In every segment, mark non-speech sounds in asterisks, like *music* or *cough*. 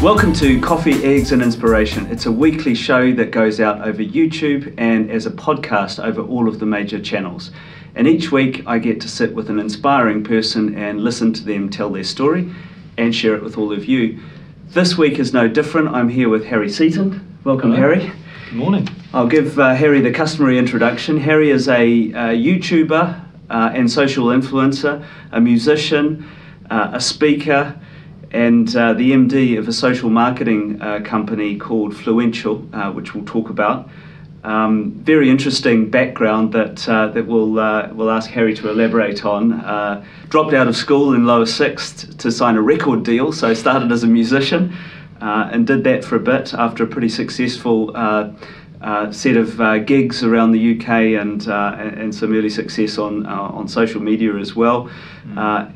Welcome to Coffee, Eggs and Inspiration. It's a weekly show that goes out over YouTube and as a podcast over all of the major channels. And each week I get to sit with an inspiring person and listen to them tell their story and share it with all of you. This week is no different. I'm here with Harry Seaton. Welcome, Hello. Harry. Good morning. I'll give uh, Harry the customary introduction. Harry is a, uh YouTuber uh, and social influencer, a musician, uh, a speaker, and uh, the MD of a social marketing uh, company called Fluential, uh, which we'll talk about. Um, very interesting background that uh, that we'll uh, we'll ask Harry to elaborate on. Uh, dropped out of school in lower sixth to sign a record deal, so started as a musician uh, and did that for a bit after a pretty successful uh, uh, set of uh, gigs around the UK and, uh, and some early success on uh, on social media as well. Uh,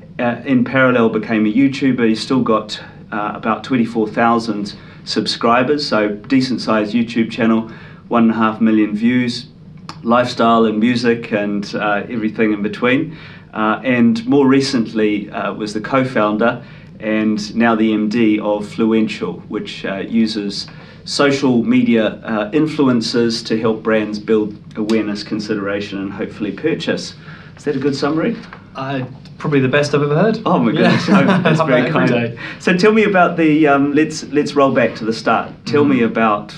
in parallel, became a YouTuber. He's still got uh, about twenty four thousand subscribers, so decent sized YouTube channel, one and a half million views lifestyle and music and uh, everything in between. Uh, and more recently uh, was the co-founder and now the MD of Fluential, which uh, uses social media uh, influencers to help brands build awareness, consideration, and hopefully purchase. Is that a good summary? Uh, probably the best I've ever heard. Oh my Yeah. goodness, oh, *laughs* that's very kind. day. So tell me about the. Um, let's let's roll back to the start. Tell me Mhm. about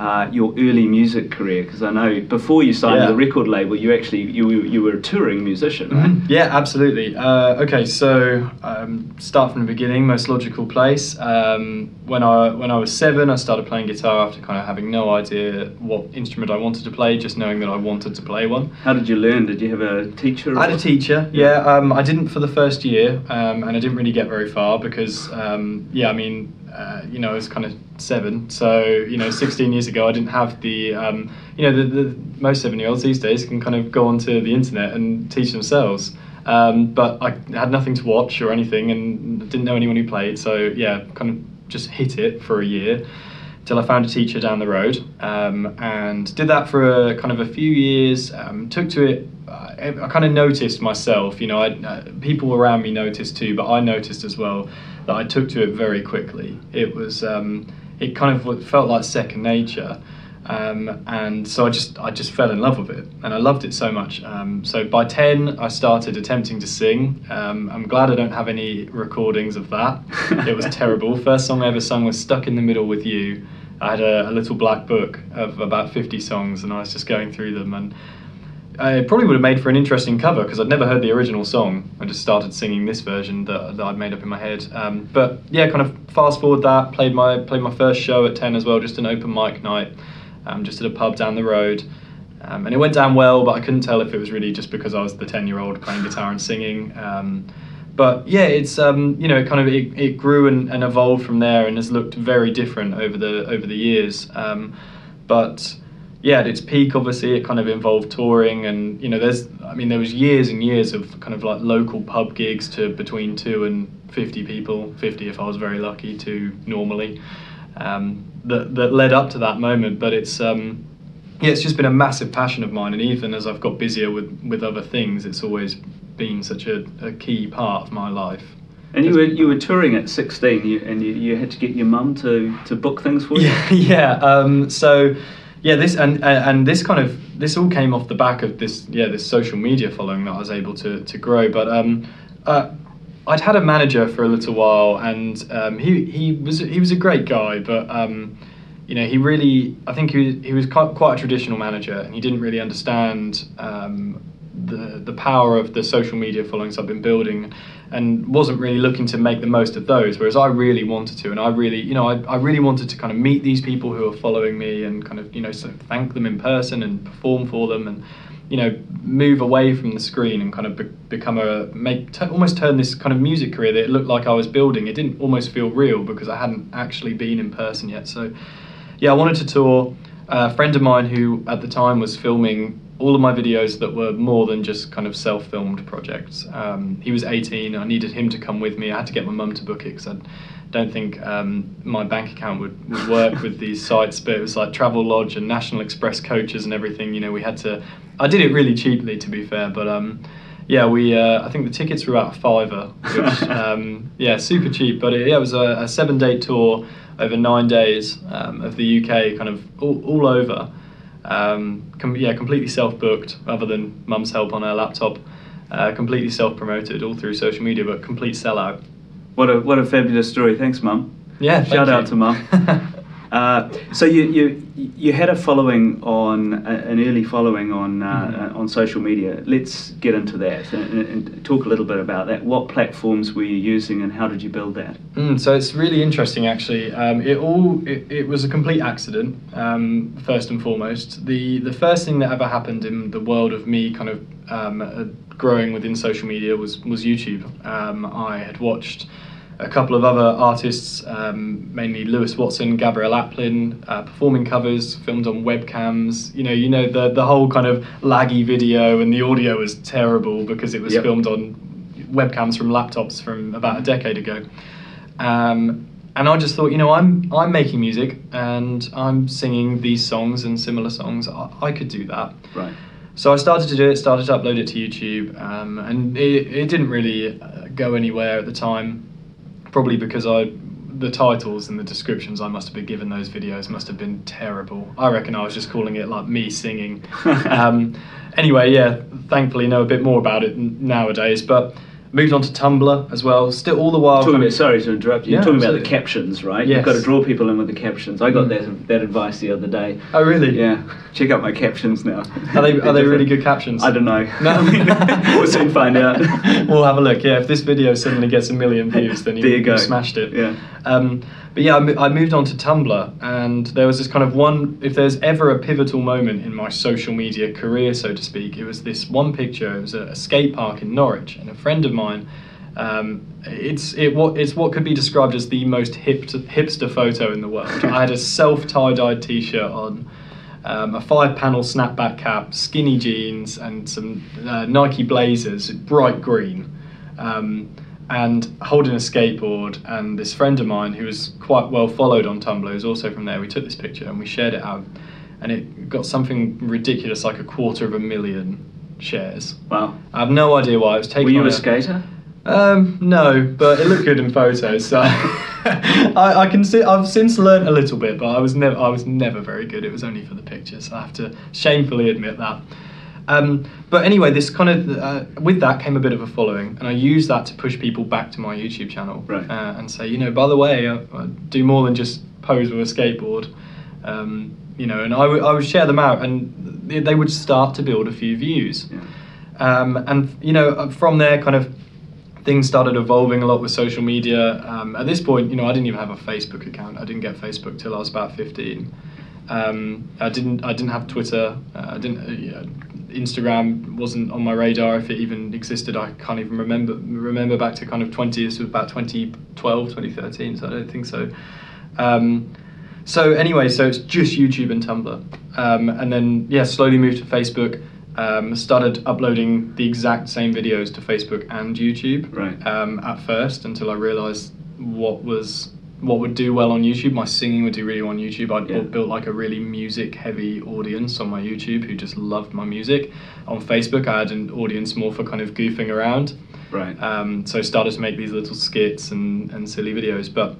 uh, your early music career, because I know before you signed Yeah. the record label, you actually you were- you were a touring musician, right? Mhm. Yeah, absolutely. Uh, okay, so um, start from the beginning. Most logical place. Um, when I when I was seven, I started playing guitar after kind of having no idea what instrument I wanted to play, just knowing that I wanted to play one. How did you learn? Did you have a teacher? I had a teacher. Yeah, um, I didn't for the first year, um, and I didn't really get very far because, um, yeah, I mean, uh, you know, I was kind of seven, so you know, 16 years ago, I didn't have the, um, you know, the, the most seven-year-olds these days can kind of go onto the internet and teach themselves. Um, but I had nothing to watch or anything, and didn't know anyone who played. So yeah, kind of just hit it for a year till I found a teacher down the road um, and did that for a, kind of a few years. Um, took to it. I, I kind of noticed myself. You know, I, uh, people around me noticed too, but I noticed as well that I took to it very quickly. It was. Um, it kind of felt like second nature. Um, and so I just I just fell in love with it, and I loved it so much. Um, so by ten, I started attempting to sing. Um, I'm glad I don't have any recordings of that. *laughs* it was terrible. First song I ever sung was "Stuck in the Middle with You." I had a, a little black book of about 50 songs, and I was just going through them. And it probably would have made for an interesting cover because I'd never heard the original song. I just started singing this version that, that I'd made up in my head. Um, but yeah, kind of fast forward that. Played my played my first show at 10 as well, just an open mic night, um, just at a pub down the road. Um, and it went down well, but I couldn't tell if it was really just because I was the 10 year old playing guitar and singing. Um, but yeah, it's um, you know it kind of it, it grew and, and evolved from there and has looked very different over the over the years. Um, but yeah, at its peak, obviously, it kind of involved touring, and you know, there's, I mean, there was years and years of kind of like local pub gigs to between two and fifty people, fifty if I was very lucky, to normally, um, that that led up to that moment. But it's um, yeah, it's just been a massive passion of mine, and even as I've got busier with with other things, it's always been such a, a key part of my life. And you were you were touring at 16, you, and you, you had to get your mum to, to book things for you. *laughs* Yeah, yeah. Um, so, yeah, this and and this kind of this all came off the back of this yeah this social media following that I was able to to grow. But um, uh, I'd had a manager for a little while, and um, he he was he was a great guy, but um, you know he really I think he was, he was quite, quite a traditional manager, and he didn't really understand. Um, the, the power of the social media followings I've been building and wasn't really looking to make the most of those whereas I really wanted to. And I really you know I, I really wanted to kind of meet these people who are following me and kind of you know so thank them in person and perform for them and you know move away from the screen and kind of be, become a make t- almost turn this kind of music career that it looked like I was building. It didn't almost feel real because I hadn't actually been in person yet. So yeah I wanted to tour. A friend of mine who at the time was filming all of my videos that were more than just kind of self-filmed projects. Um, he was 18. I needed him to come with me. I had to get my mum to book it because I don't think um, my bank account would, would work with these sites. But it was like Travelodge and National Express coaches and everything. You know, we had to. I did it really cheaply, to be fair, but um, yeah, we uh, I think the tickets were about a fiver, which *laughs* um, yeah, super cheap. But it, yeah, it was a, a seven day tour over nine days um, of the UK, kind of all, all over. Um, com- yeah, completely self booked, other than mum's help on her laptop. Uh, completely self promoted, all through social media, but complete sellout. What a what a fabulous story. Thanks, Mum. Yeah, Shout out you. to Mum. *laughs* Uh, so you, you you had a following on an early following on uh, uh, on social media. Let's get into that and, and talk a little bit about that. What platforms were you using and how did you build that? Mm, so it's really interesting, actually. Um, it all it, it was a complete accident. Um, first and foremost, the the first thing that ever happened in the world of me kind of um, uh, growing within social media was was YouTube. Um, I had watched a couple of other artists, um, mainly Lewis Watson, Gabrielle Aplin, uh, performing covers filmed on webcams. You know, you know the the whole kind of laggy video and the audio was terrible because it was Yep. filmed on webcams from laptops from about a decade ago. Um, and I just thought, you know, I'm I'm making music and I'm singing these songs and similar songs. I, I could do that. Right. So I started to do it, started to upload it to YouTube, um, and it, it didn't really uh, go anywhere at the time. Probably because I, the titles and the descriptions I must have been given those videos must have been terrible. I reckon I was just calling it like me singing. *laughs* um, anyway, yeah, thankfully know a bit more about it n- nowadays, but moved on to Tumblr as well. Still all the while. Talking about, sorry to interrupt you. Yeah, You're talking about the captions, right? Yes. You've got to draw people in with the captions. I got Mm. that that advice the other day. Oh really? Yeah, check out my captions now. Are they are they really good captions? I don't know. *laughs* No. *laughs* we'll soon find out. *laughs* we'll have a look. Yeah, if this video suddenly gets a million views, then you, There you go. have smashed it. Yeah. Um, but yeah, I, I moved on to Tumblr, and there was this kind of one. If there's ever a pivotal moment in my social media career, so to speak, it was this one picture. It was a, a skate park in Norwich, and a friend of mine. Um, it's it what it's what could be described as the most hip hipster photo in the world. *laughs* I had a self tie dyed T-shirt on, um, a five panel snapback cap, skinny jeans, and some uh, Nike Blazers, bright green, um, and holding a skateboard. And this friend of mine, who was quite well followed on Tumblr, is also from there. We took this picture and we shared it out, and it got something ridiculous like a quarter of a million shares. Wow. I have no idea why it was taken. Were you on a skater? um, no, but it looked good in photos. So *laughs* I, I can see. I've since learned a little bit, but I was never. I was never very good. It was only for the pictures. I have to shamefully admit that. Um, but anyway, this kind of uh, with that came a bit of a following, and I used that to push people back to my YouTube channel Right. uh, and say, you know, by the way, I, I do more than just pose with a skateboard. Um, you know, and I would share them out, and they- they would start to build a few views. Yeah. Um, and you know, uh, from there, kind of things started evolving a lot with social media. Um, at this point, you know, I didn't even have a Facebook account. I didn't get Facebook till I was about fifteen. Um, I didn't. I didn't have Twitter. Uh, I didn't. Uh, yeah, Instagram wasn't on my radar if it even existed. I can't even remember remember back to kind of twenty. This was about 2012, 2013. So I don't think so. Um, so anyway, so it's just YouTube and Tumblr, um, and then yeah, slowly moved to Facebook. Um, started uploading the exact same videos to Facebook and YouTube. Right. Um, at first, until I realised what was what would do well on YouTube. My singing would do really well on YouTube. I'd Yeah. built, like a really music heavy audience on my YouTube who just loved my music. On Facebook, I had an audience more for kind of goofing around. Right. Um, so I started to make these little skits and, and silly videos. But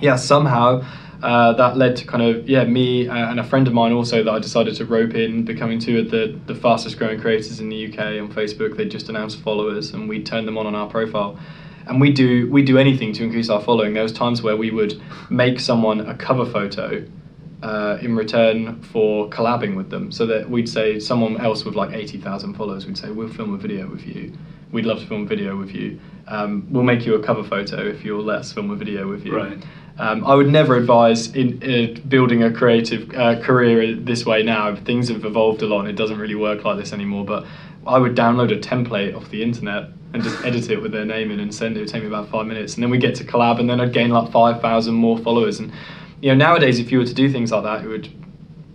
yeah, somehow uh, that led to kind of yeah me uh, and a friend of mine also that I decided to rope in, becoming two of the the fastest growing creators in the UK on Facebook. They just announced followers, and we turned them on on our profile. And we do we do anything to increase our following. There was times where we would make someone a cover photo uh, in return for collabing with them. So that we'd say someone else with like 80,000 followers, we'd say, we'll film a video with you. We'd love to film a video with you. Um, we'll make you a cover photo if you'll let us film a video with you. Right. Um, I would never advise in, in building a creative uh, career this way now. Things have evolved a lot and it doesn't really work like this anymore. But I would download a template off the internet and just edit it with their name in and send it. It would take me about five minutes. And then we'd get to collab and then I'd gain like 5,000 more followers. And you know, nowadays, if you were to do things like that, it would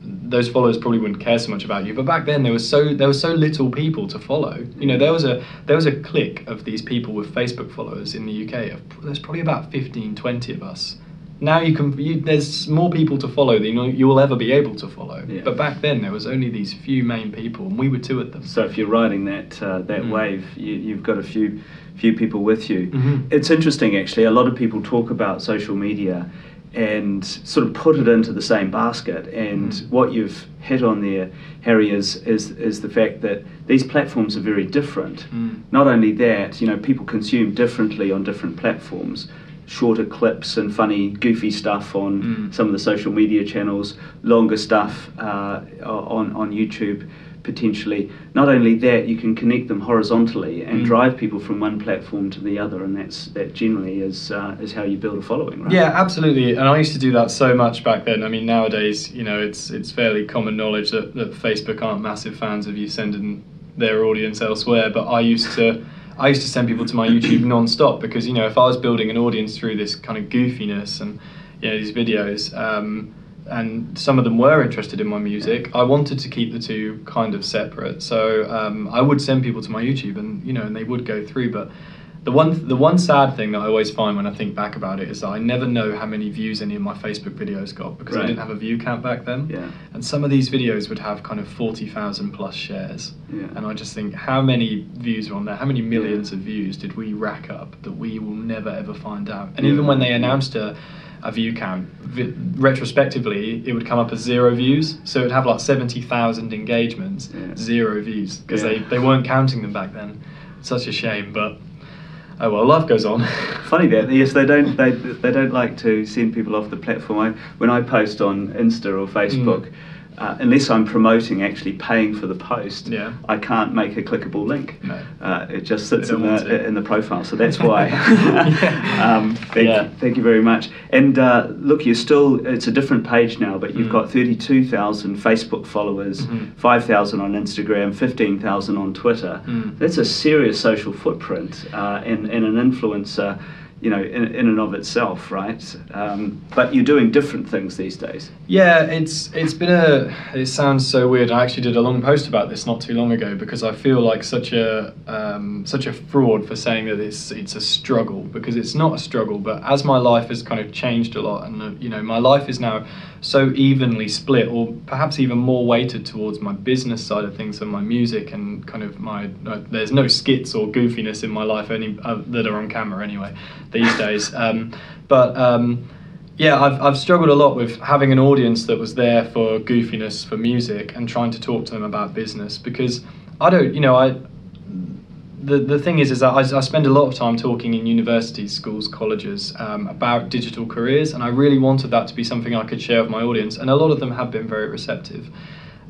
those followers probably wouldn't care so much about you. But back then, there was so there was so little people to follow. You know, there was a there was a clique of these people with Facebook followers in the UK. There's probably about 15, 20 of us. Now you can you, there's more people to follow than you, you will ever be able to follow. Yeah. But back then there was only these few main people, and we were two of them. So if you're riding that uh, that Mm. wave, you, you've got a few few people with you. Mhm. It's interesting actually. A lot of people talk about social media and sort of put it into the same basket. And Mm. what you've hit on there, Harry, is, is is the fact that these platforms are very different. Mm. Not only that, you know, people consume differently on different platforms. Shorter clips and funny, goofy stuff on Mm. some of the social media channels, longer stuff uh, on on YouTube potentially. Not only that, you can connect them horizontally and Mm. drive people from one platform to the other, and that's that generally is uh, is how you build a following, right? Yeah, absolutely. And I used to do that so much back then. I mean, nowadays, you know, it's it's fairly common knowledge that, that Facebook aren't massive fans of you sending their audience elsewhere. But I used to. I used to send people to my YouTube non-stop because you know if I was building an audience through this kind of goofiness and you know these videos, um, and some of them were interested in my music, I wanted to keep the two kind of separate. So um, I would send people to my YouTube, and you know, and they would go through. But the one the one sad thing that I always find when I think back about it is that I never know how many views any of my Facebook videos got because I didn't have a view count back then. Yeah. And some of these videos would have kind of forty thousand plus shares. Yeah. And I just think how many views are on there? How many millions of views did we rack up that we will never ever find out? And Yeah. even when they announced a a view count, retrospectively, it would come up as zero views. So it would have like 70,000 engagements, Yeah. zero views, because Yeah. they, they weren't counting them back then. Such a shame, but oh well, life goes on. *laughs* Funny that yes, they don't they they don't like to send people off the platform. I, when I post on Insta or Facebook, Mm. Uh, unless I'm promoting actually paying for the post, Yeah. I can't make a clickable link. No. Uh, it just sits in the in the profile, so that's why. Yeah. *laughs* *laughs* um, thank, Yeah. thank you very much. And uh, look, you're still it's a different page now, but you've Mm. got thirty two thousand Facebook followers, Mhm. five thousand on Instagram, fifteen thousand on Twitter. Mm. That's a serious social footprint uh, and, and an influencer, you know, in, in and of itself, right? Um, but you're doing different things these days. Yeah, it's it's been a. It sounds so weird. I actually did a long post about this not too long ago because I feel like such a um, such a fraud for saying that it's it's a struggle because it's not a struggle. But as my life has kind of changed a lot, and uh, you know, my life is now so evenly split, or perhaps even more weighted towards my business side of things than my music and kind of my. Uh, there's no skits or goofiness in my life any uh, that are on camera anyway these days. Um, but um, yeah, I've, I've struggled a lot with having an audience that was there for goofiness, for music, and trying to talk to them about business because I don't, you know, I. The, the thing is, is that I, I spend a lot of time talking in universities, schools, colleges um, about digital careers, and I really wanted that to be something I could share with my audience, and a lot of them have been very receptive.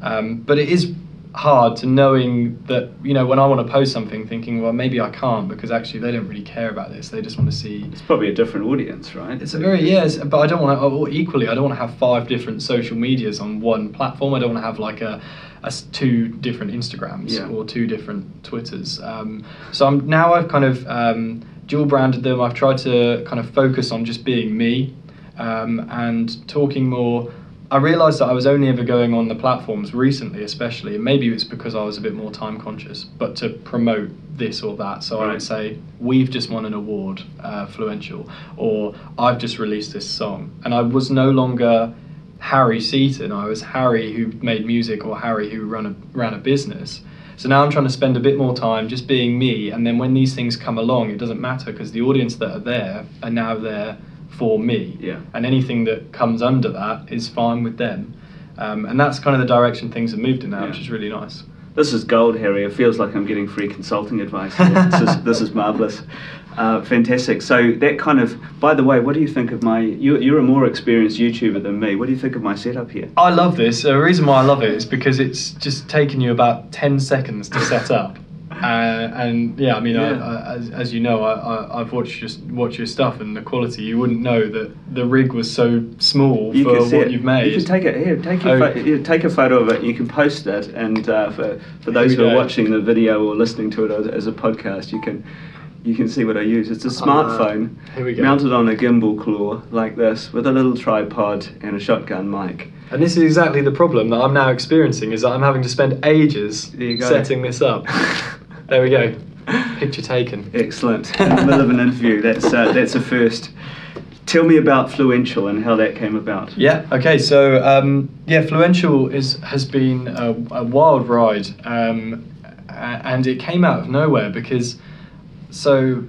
Um, but it is hard to knowing that you know when I want to post something, thinking, well, maybe I can't because actually they don't really care about this. They just want to see It's probably a different audience, right? it's a very yes, but I don't want to. Or equally, I don't want to have five different social medias on one platform. I don't want to have like a, a two different Instagrams Yeah. or two different Twitters. Um, so I'm now I've kind of um, dual branded them. I've tried to kind of focus on just being me um, and talking more. I realised that I was only ever going on the platforms recently, especially, and maybe it's because I was a bit more time conscious, but to promote this or that. So I would say, we've just won an award, uh, Fluential, or I've just released this song. And I was no longer Harry Seaton, I was Harry who made music or Harry who ran a, ran a business. So now I'm trying to spend a bit more time just being me, and then when these things come along, it doesn't matter because the audience that are there are now there for me Yeah. and anything that comes under that is fine with them. Um, and that's kind of the direction things have moved in now, Yeah. which is really nice. This is gold, Harry. It feels like I'm getting free consulting advice. this is this is marvelous, uh, fantastic. So that kind of. By the way, what do you think of my? You, you're a more experienced YouTuber than me. What do you think of my setup here? I love this. The reason why I love it is because it's just taken you about 10 seconds to set up. Uh, and yeah, I mean, Yeah. I, as, as you know, I, I, I've watched your, watched your stuff and the quality. You wouldn't know that the rig was so small You for what it. you've made. You can take it here. Take your Oh. pho- take a photo of it. You can post it, and uh, for for those who are go. watching the video or listening to it as, as a podcast, you can you can see what I use. It's a smartphone Uh, here mounted on a gimbal claw like this, with a little tripod and a shotgun mic. And this is exactly the problem that I'm now experiencing is that I'm having to spend ages There you go. setting this up. *laughs* there we go. Picture taken. Excellent. In the middle of an interview, that's uh, that's a first. tell me about Fluential and how that came about. Yeah. Okay. So um, yeah, Fluential is has been a, a wild ride, um, and it came out of nowhere because so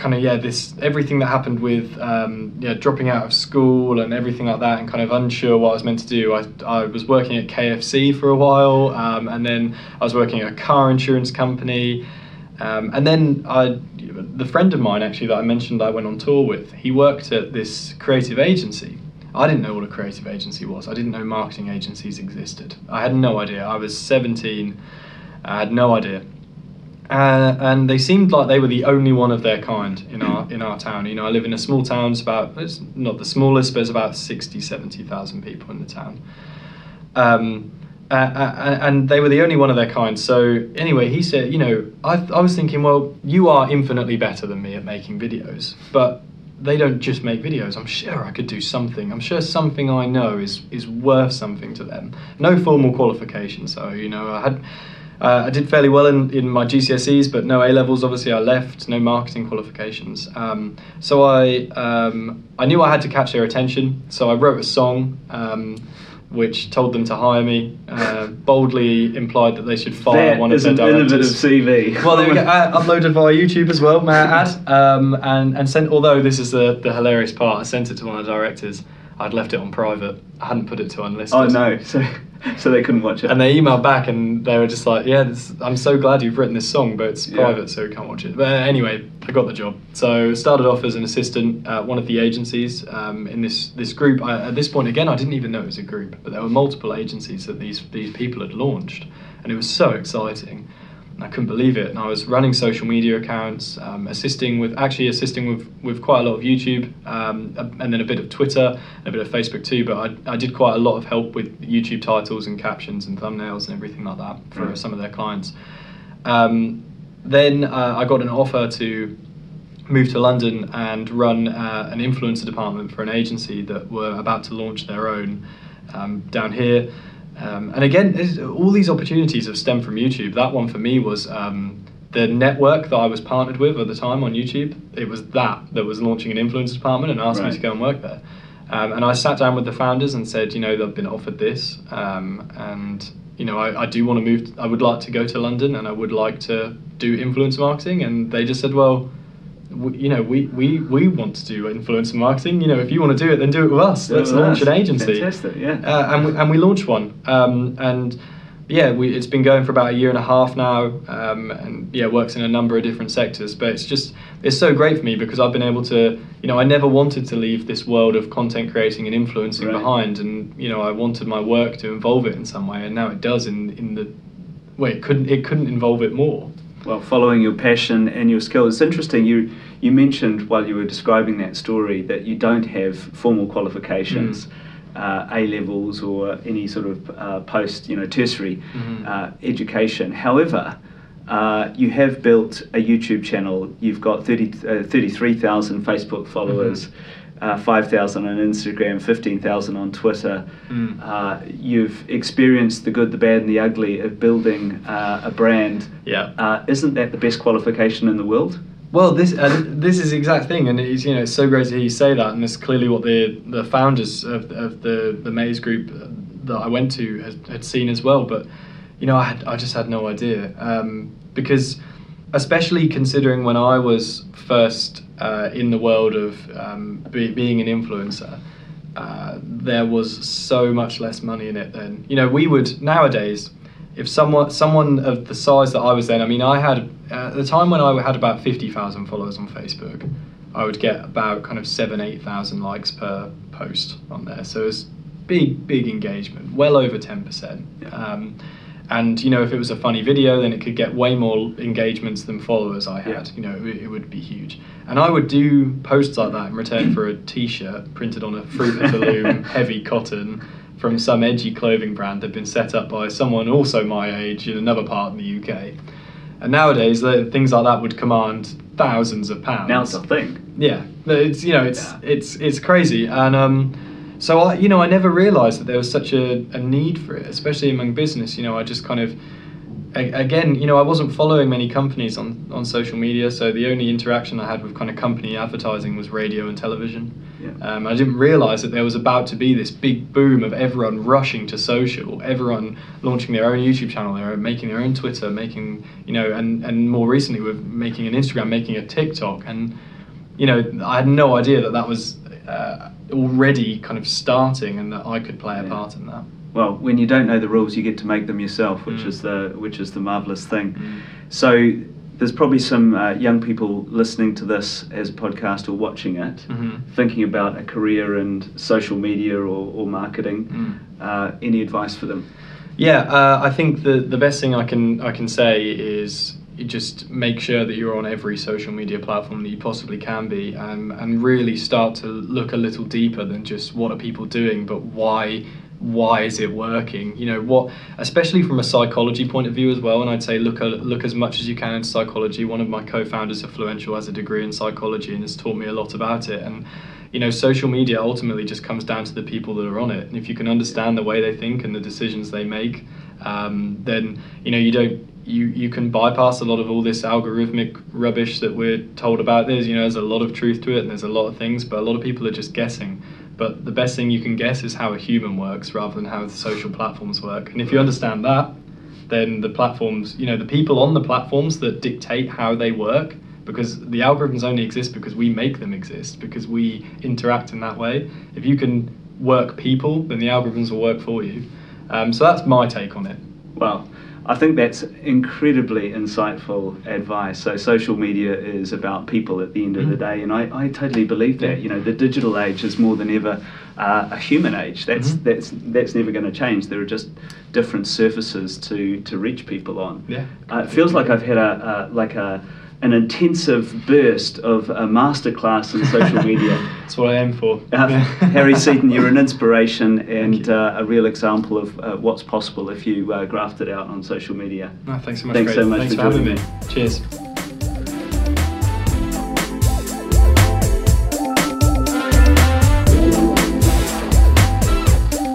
kind of yeah this everything that happened with um, yeah dropping out of school and everything like that and kind of unsure what I was meant to do. I, I was working at KFC for a while um, and then I was working at a car insurance company. Um, and then I, the friend of mine actually that I mentioned I went on tour with, he worked at this creative agency. I didn't know what a creative agency was. I didn't know marketing agencies existed. I had no idea. I was 17. I had no idea. Uh, and they seemed like they were the only one of their kind in our in our town. You know, I live in a small town. It's about it's not the smallest, but it's about 60, 70,000 people in the town. Um, uh, uh, and they were the only one of their kind. So anyway, he said, you know, I, I was thinking, well, you are infinitely better than me at making videos, but they don't just make videos. I'm sure I could do something. I'm sure something I know is is worth something to them. No formal qualification, so you know, I had. Uh, I did fairly well in, in my GCSEs, but no A levels. Obviously, I left. No marketing qualifications. Um, so I um, I knew I had to catch their attention. So I wrote a song. Um, which told them to hire me, uh, boldly implied that they should fire That one of their an innovative directors. CV. Well, there we go. Uh, uploaded via YouTube as well, may I add. Um, and and sent. Although this is the the hilarious part, I sent it to one of the directors. I'd left it on private. I hadn't put it to unlisted. oh no, *laughs* so so they couldn't watch it. And they emailed back and they were just like, "Yeah, this, I'm so glad you've written this song, but it's Yeah. private, so you can't watch it." But anyway, I got the job. So started off as an assistant at one of the agencies um, in this this group. I, at this point, again, I didn't even know it was a group, but there were multiple agencies that these these people had launched, and it was so exciting. And I couldn't believe it. And I was running social media accounts, um, assisting with actually assisting with, with quite a lot of YouTube, um, and then a bit of Twitter, and a bit of Facebook too. But I, I did quite a lot of help with YouTube titles and captions and thumbnails and everything like that for Right. some of their clients. Um, then uh, I got an offer to move to London and run uh, an influencer department for an agency that were about to launch their own um, down here. Um, and again, all these opportunities have stemmed from YouTube. That one for me was um, the network that I was partnered with at the time on YouTube. It was that that was launching an influencer department and asked me to go and work there. Um, and I sat down with the founders and said, you know, they've been offered this, um, and you know, I, I do want to move. I would like to go to London, and I would like to do influencer marketing. And they just said, well, we, you know, we, we, we want to do influencer marketing. You know, if you want to do it, then do it with us. Let's launch an agency. Fantastic, yeah. Uh, and we, and we launched one. Um, and yeah, we, it's been going for about a year and a half now. Um, and yeah, works in a number of different sectors. But it's just it's so great for me because I've been able to. You know, I never wanted to leave this world of content creating and influencing Right. behind. And you know, I wanted my work to involve it in some way, and now it does. In in the well, it couldn't it couldn't involve it more. well, following your passion and your skill. It's interesting. You you mentioned while you were describing that story that you don't have formal qualifications, uh, A levels or any sort of uh, post you know tertiary Mhm. uh, education. However. Uh, you have built a YouTube channel. You've got 30, uh, 33,000 Facebook followers, uh, 5,000 on Instagram, 15,000 on Twitter. Mm. Uh, you've experienced the good, the bad, and the ugly of building uh, a brand. Yeah. Uh, isn't that the best qualification in the world? Well, this uh, this is the exact thing, and it's you know it's so great to hear you say that, and it's clearly what the the founders of, of the the Maze Group uh, that I went to had, had seen as well. But you know, I had I just had no idea um, because, especially considering when I was first uh, in the world of um, be, being an influencer. Uh, there was so much less money in it then. You know, we would nowadays, if someone someone of the size that I was then, I mean, I had at the time when I had about fifty thousand followers on Facebook, I would get about kind of seven, eight thousand likes per post on there. So it's big, big engagement, well over ten percent. Yeah. Um, and you know, if it was a funny video, then it could get way more engagements than followers I had. Yeah. You know, it, it would be huge. And I would do posts like that in return for a T-shirt printed on a Fruit of the Loom *laughs* heavy cotton from some edgy clothing brand that had been set up by someone also my age in another part in the UK. And nowadays, things like that would command thousands of pounds. Now it's a thing. Yeah, it's you know it's Yeah. it's it's crazy, and um, so I you know I never realised that there was such a, a need for it, especially among business. You know, I just kind of again, you know, I wasn't following many companies on, on social media, so the only interaction I had with kind of company advertising was radio and television. Yeah. Um, I didn't realize that there was about to be this big boom of everyone rushing to social, everyone launching their own YouTube channel, they're making their own Twitter, making, you know, and, and more recently with making an Instagram, making a TikTok. And, you know, I had no idea that that was uh, already kind of starting and that I could play a Yeah. part in that. Well, when you don't know the rules, you get to make them yourself, which Mm. is the which is the marvelous thing. Mm. So there's probably some uh, young people listening to this as a podcast or watching it, Mhm. thinking about a career in social media or, or marketing. Mm. Uh, any advice for them? Yeah, uh, I think the the best thing I can I can say is just make sure that you're on every social media platform that you possibly can be, um, and really start to look a little deeper than just what are people doing, but why why is it working? You know what, especially from a psychology point of view as well. And I'd say look look as much as you can into psychology. One of my co-founders of Fluential has a degree in psychology and has taught me a lot about it. And you know, social media ultimately just comes down to the people that are on it. And if you can understand the way they think and the decisions they make, um, then you know you don't you you can bypass a lot of all this algorithmic rubbish that we're told about. There's you know there's a lot of truth to it and there's a lot of things, but a lot of people are just guessing. But the best thing you can guess is how a human works rather than how the social platforms work. And if you understand that, then the platforms, you know, the people on the platforms that dictate how they work, because the algorithms only exist because we make them exist, because we interact in that way. If you can work people, then the algorithms will work for you. Um, so that's my take on it. Well, I think that's incredibly insightful advice. So social media is about people at the end of the Mhm. day, and I, I totally believe that. You know, the digital age is more than ever uh, a human age. That's Mhm. that's that's never going to change. There are just different surfaces to to reach people on. Yeah. Uh, it feels like I've had a, a like a an intensive burst of a masterclass in social *laughs* media. That's what I aim for. Uh, Harry Seaton, you're an inspiration and uh, a real example of uh, what's possible if you uh, graft it out on social media. No, thanks so much. Thanks Craig. so much Thanks for for having joining me. Cheers.